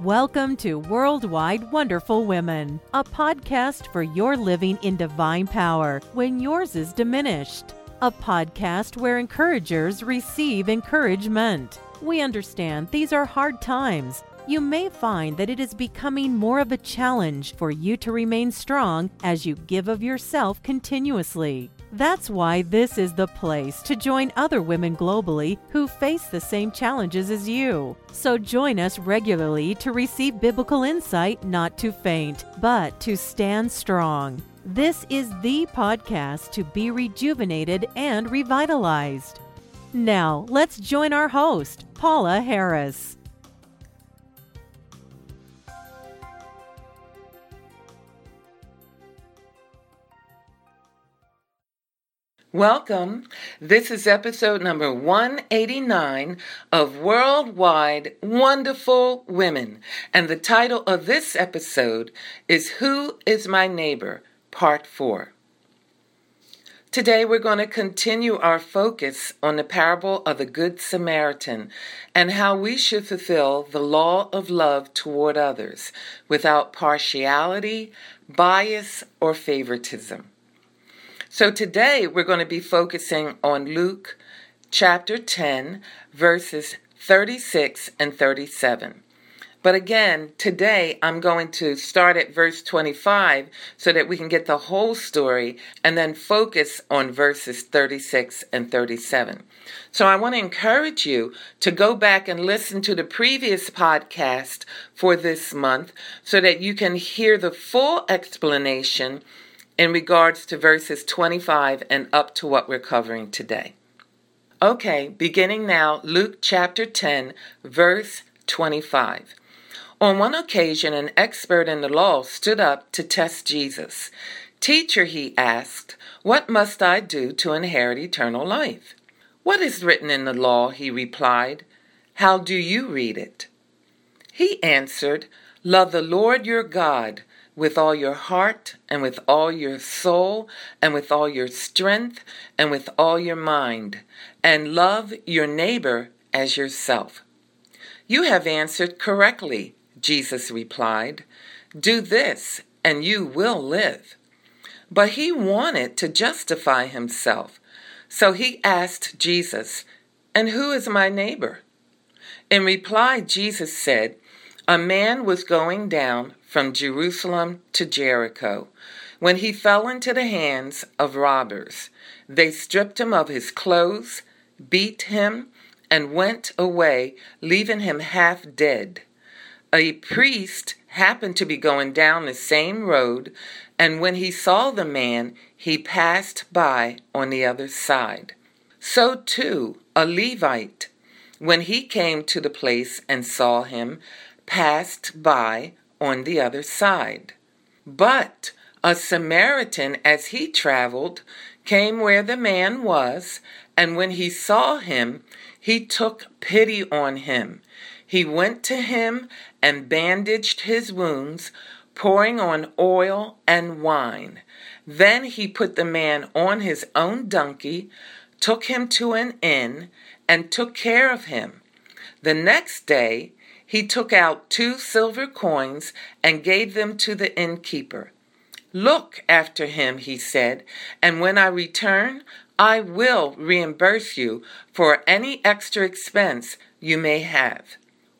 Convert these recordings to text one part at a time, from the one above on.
Welcome to Worldwide Wonderful Women, a podcast for your living in divine power when yours is diminished. A podcast where encouragers receive encouragement. We understand these are hard times. You may find that it is becoming more of a challenge for you to remain strong as you give of yourself continuously. That's why this is the place to join other women globally who face the same challenges as you. So join us regularly to receive biblical insight not to faint, but to stand strong. This is the podcast to be rejuvenated and revitalized. Now, let's join our host, Paula Harris. Welcome. This is episode number 189 of Worldwide Wonderful Women. And the title of this episode is Who is My Neighbor? Part 4. Today we're going to continue our focus on the parable of the Good Samaritan and how we should fulfill the law of love toward others without partiality, bias, or favoritism. So today we're going to be focusing on Luke chapter 10, verses 36 and 37. But again, today I'm going to start at verse 25 so that we can get the whole story and then focus on verses 36 and 37. So I want to encourage you to go back and listen to the previous podcast for this month so that you can hear the full explanation in regards to verses 25 and up to what we're covering today. Okay, beginning now, Luke chapter 10, verse 25. On one occasion, an expert in the law stood up to test Jesus. Teacher, he asked, what must I do to inherit eternal life? What is written in the law? He replied. How do you read it? He answered, Love the Lord your God with all your heart and with all your soul and with all your strength and with all your mind, and love your neighbor as yourself. You have answered correctly, Jesus replied. Do this, and you will live. But he wanted to justify himself, so he asked Jesus, And who is my neighbor? In reply, Jesus said, A man was going down from Jerusalem to Jericho when he fell into the hands of robbers. They stripped him of his clothes, beat him, and went away, leaving him half dead. A priest happened to be going down the same road, and when he saw the man, he passed by on the other side. So too, a Levite, when he came to the place and saw him, passed by on the other side. But a Samaritan, as he traveled, came where the man was, and when he saw him, he took pity on him. He went to him and bandaged his wounds, pouring on oil and wine. Then he put the man on his own donkey, took him to an inn, and took care of him. The next day he took out two silver coins and gave them to the innkeeper. Look after him, he said, and when I return, I will reimburse you for any extra expense you may have.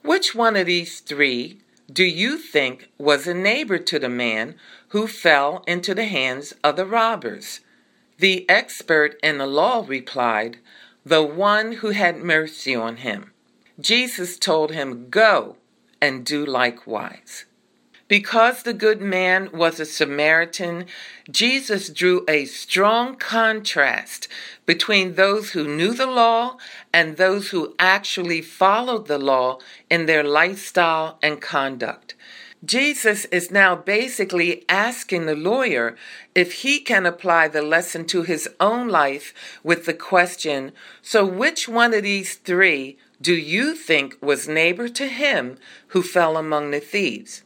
Which one of these three do you think was a neighbor to the man who fell into the hands of the robbers? The expert in the law replied, The one who had mercy on him. Jesus told him, Go and do likewise. Because the good man was a Samaritan, Jesus drew a strong contrast between those who knew the law and those who actually followed the law in their lifestyle and conduct. Jesus is now basically asking the lawyer if he can apply the lesson to his own life with the question So, which one of these three do you think was neighbor to him who fell among the thieves?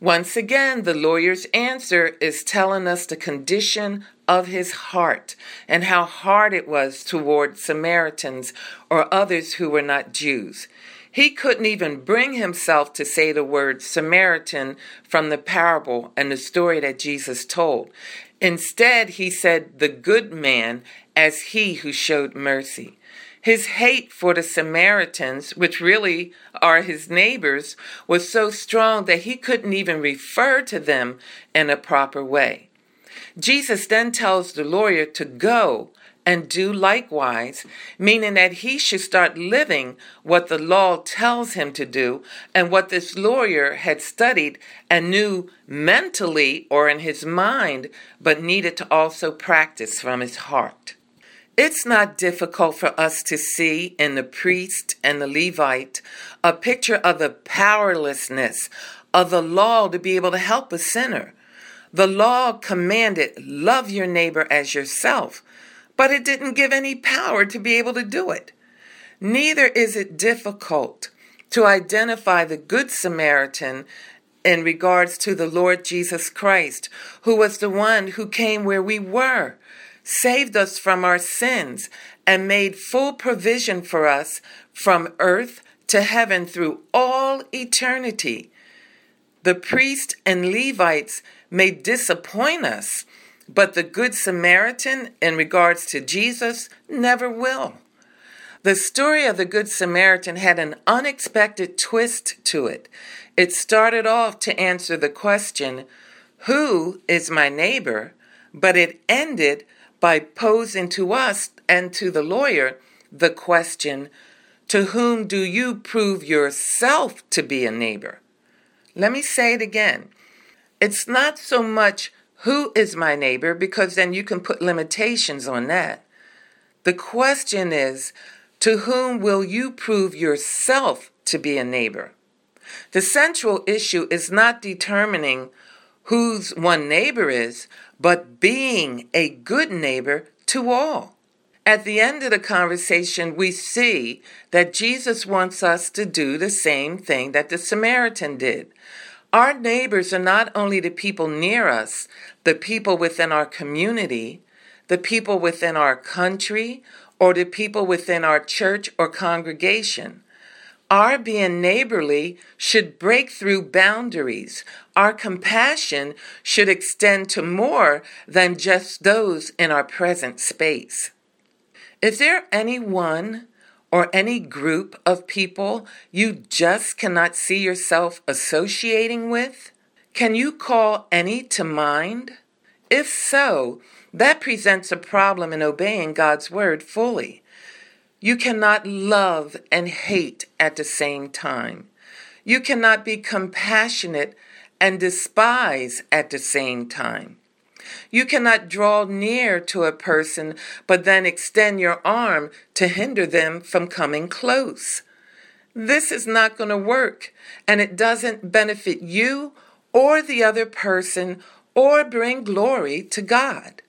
Once again, the lawyer's answer is telling us the condition of his heart and how hard it was toward Samaritans or others who were not Jews. He couldn't even bring himself to say the word Samaritan from the parable and the story that Jesus told. Instead, he said the good man as he who showed mercy. His hate for the Samaritans, which really are his neighbors, was so strong that he couldn't even refer to them in a proper way. Jesus then tells the lawyer to go and do likewise, meaning that he should start living what the law tells him to do and what this lawyer had studied and knew mentally or in his mind, but needed to also practice from his heart. It's not difficult for us to see in the priest and the Levite a picture of the powerlessness of the law to be able to help a sinner. The law commanded, love your neighbor as yourself but it didn't give any power to be able to do it. Neither is it difficult to identify the Good Samaritan in regards to the Lord Jesus Christ, who was the one who came where we were, saved us from our sins, and made full provision for us from earth to heaven through all eternity. The priests and Levites may disappoint us but the Good Samaritan, in regards to Jesus, never will. The story of the Good Samaritan had an unexpected twist to it. It started off to answer the question, Who is my neighbor? But it ended by posing to us and to the lawyer the question, To whom do you prove yourself to be a neighbor? Let me say it again. It's not so much who is my neighbor? Because then you can put limitations on that. The question is, to whom will you prove yourself to be a neighbor? The central issue is not determining whose one neighbor is, but being a good neighbor to all. At the end of the conversation, we see that Jesus wants us to do the same thing that the Samaritan did. Our neighbors are not only the people near us, the people within our community, the people within our country, or the people within our church or congregation. Our being neighborly should break through boundaries. Our compassion should extend to more than just those in our present space. Is there anyone or any group of people you just cannot see yourself associating with? Can you call any to mind? If so, that presents a problem in obeying God's word fully. You cannot love and hate at the same time. You cannot be compassionate and despise at the same time. You cannot draw near to a person but then extend your arm to hinder them from coming close. This is not going to work, and it doesn't benefit you or the other person or bring glory to God.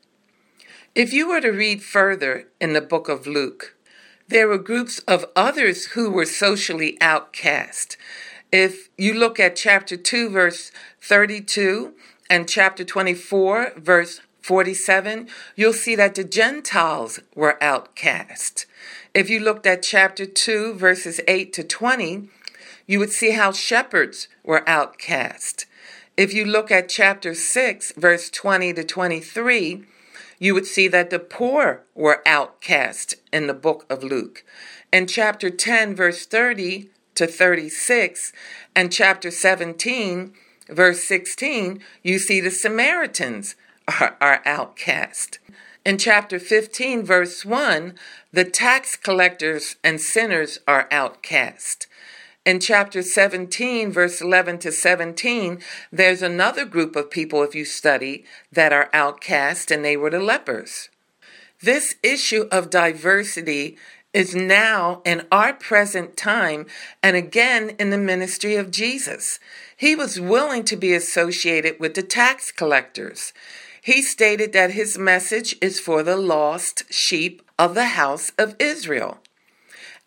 If you were to read further in the book of Luke, there were groups of others who were socially outcast. If you look at chapter 2, verse 32, and chapter 24, verse 47, you'll see that the Gentiles were outcast. If you looked at chapter 2, verses 8 to 20, you would see how shepherds were outcast. If you look at chapter 6, verse 20 to 23, you would see that the poor were outcast in the book of Luke. In chapter 10, verse 30 to 36, and chapter 17, verse 16, you see the Samaritans are, are outcast. In chapter 15, verse 1, the tax collectors and sinners are outcast. In chapter 17, verse 11 to 17, there's another group of people, if you study, that are outcast, and they were the lepers. This issue of diversity is now in our present time and again in the ministry of Jesus. He was willing to be associated with the tax collectors. He stated that his message is for the lost sheep of the house of Israel.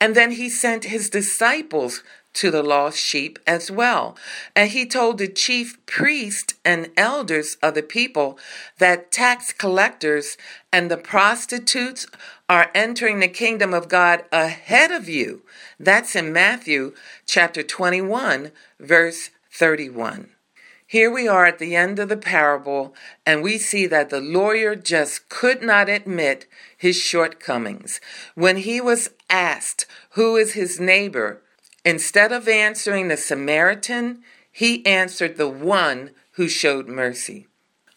And then he sent his disciples to the lost sheep as well. And he told the chief priest and elders of the people that tax collectors and the prostitutes are entering the kingdom of God ahead of you. That's in Matthew chapter 21, verse 31. Here we are at the end of the parable, and we see that the lawyer just could not admit his shortcomings. When he was asked who is his neighbor, instead of answering the Samaritan, he answered the one who showed mercy.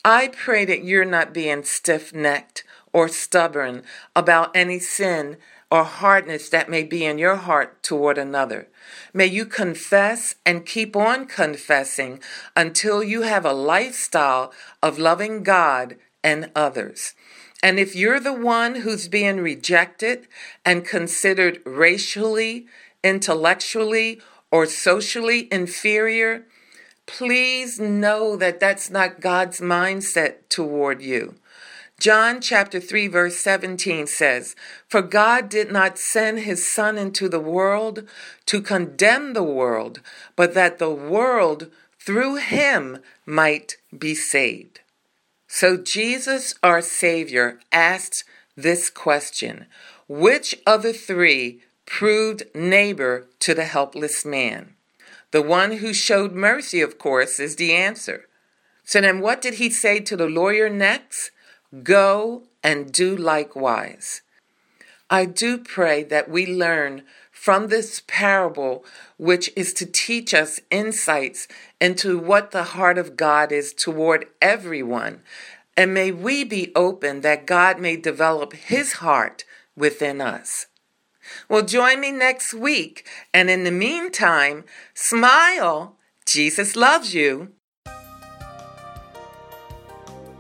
I pray that you're not being stiff necked or stubborn about any sin or hardness that may be in your heart toward another. May you confess and keep on confessing until you have a lifestyle of loving God and others. And if you're the one who's being rejected and considered racially, intellectually, or socially inferior, please know that that's not God's mindset toward you. John chapter 3 verse 17 says, For God did not send his son into the world to condemn the world, but that the world through him might be saved. So Jesus, our Savior, asked this question Which of the three proved neighbor to the helpless man? The one who showed mercy, of course, is the answer. So then, what did he say to the lawyer next? Go and do likewise. I do pray that we learn from this parable, which is to teach us insights into what the heart of God is toward everyone. And may we be open that God may develop his heart within us. Well, join me next week. And in the meantime, smile. Jesus loves you.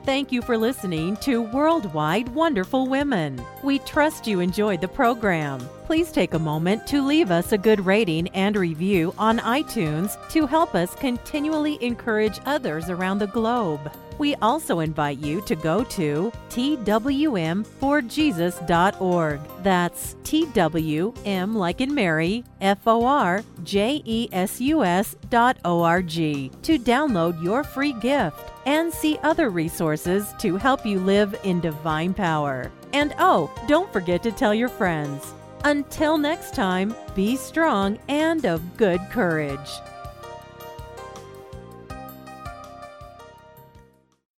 Thank you for listening to Worldwide Wonderful Women. We trust you enjoyed the program. Please take a moment to leave us a good rating and review on iTunes to help us continually encourage others around the globe. We also invite you to go to twmforjesus.org. That's TWM like in Mary, F O R J E S U S dot O R G to download your free gift and see other resources to help you live in divine power. And oh, don't forget to tell your friends. Until next time, be strong and of good courage.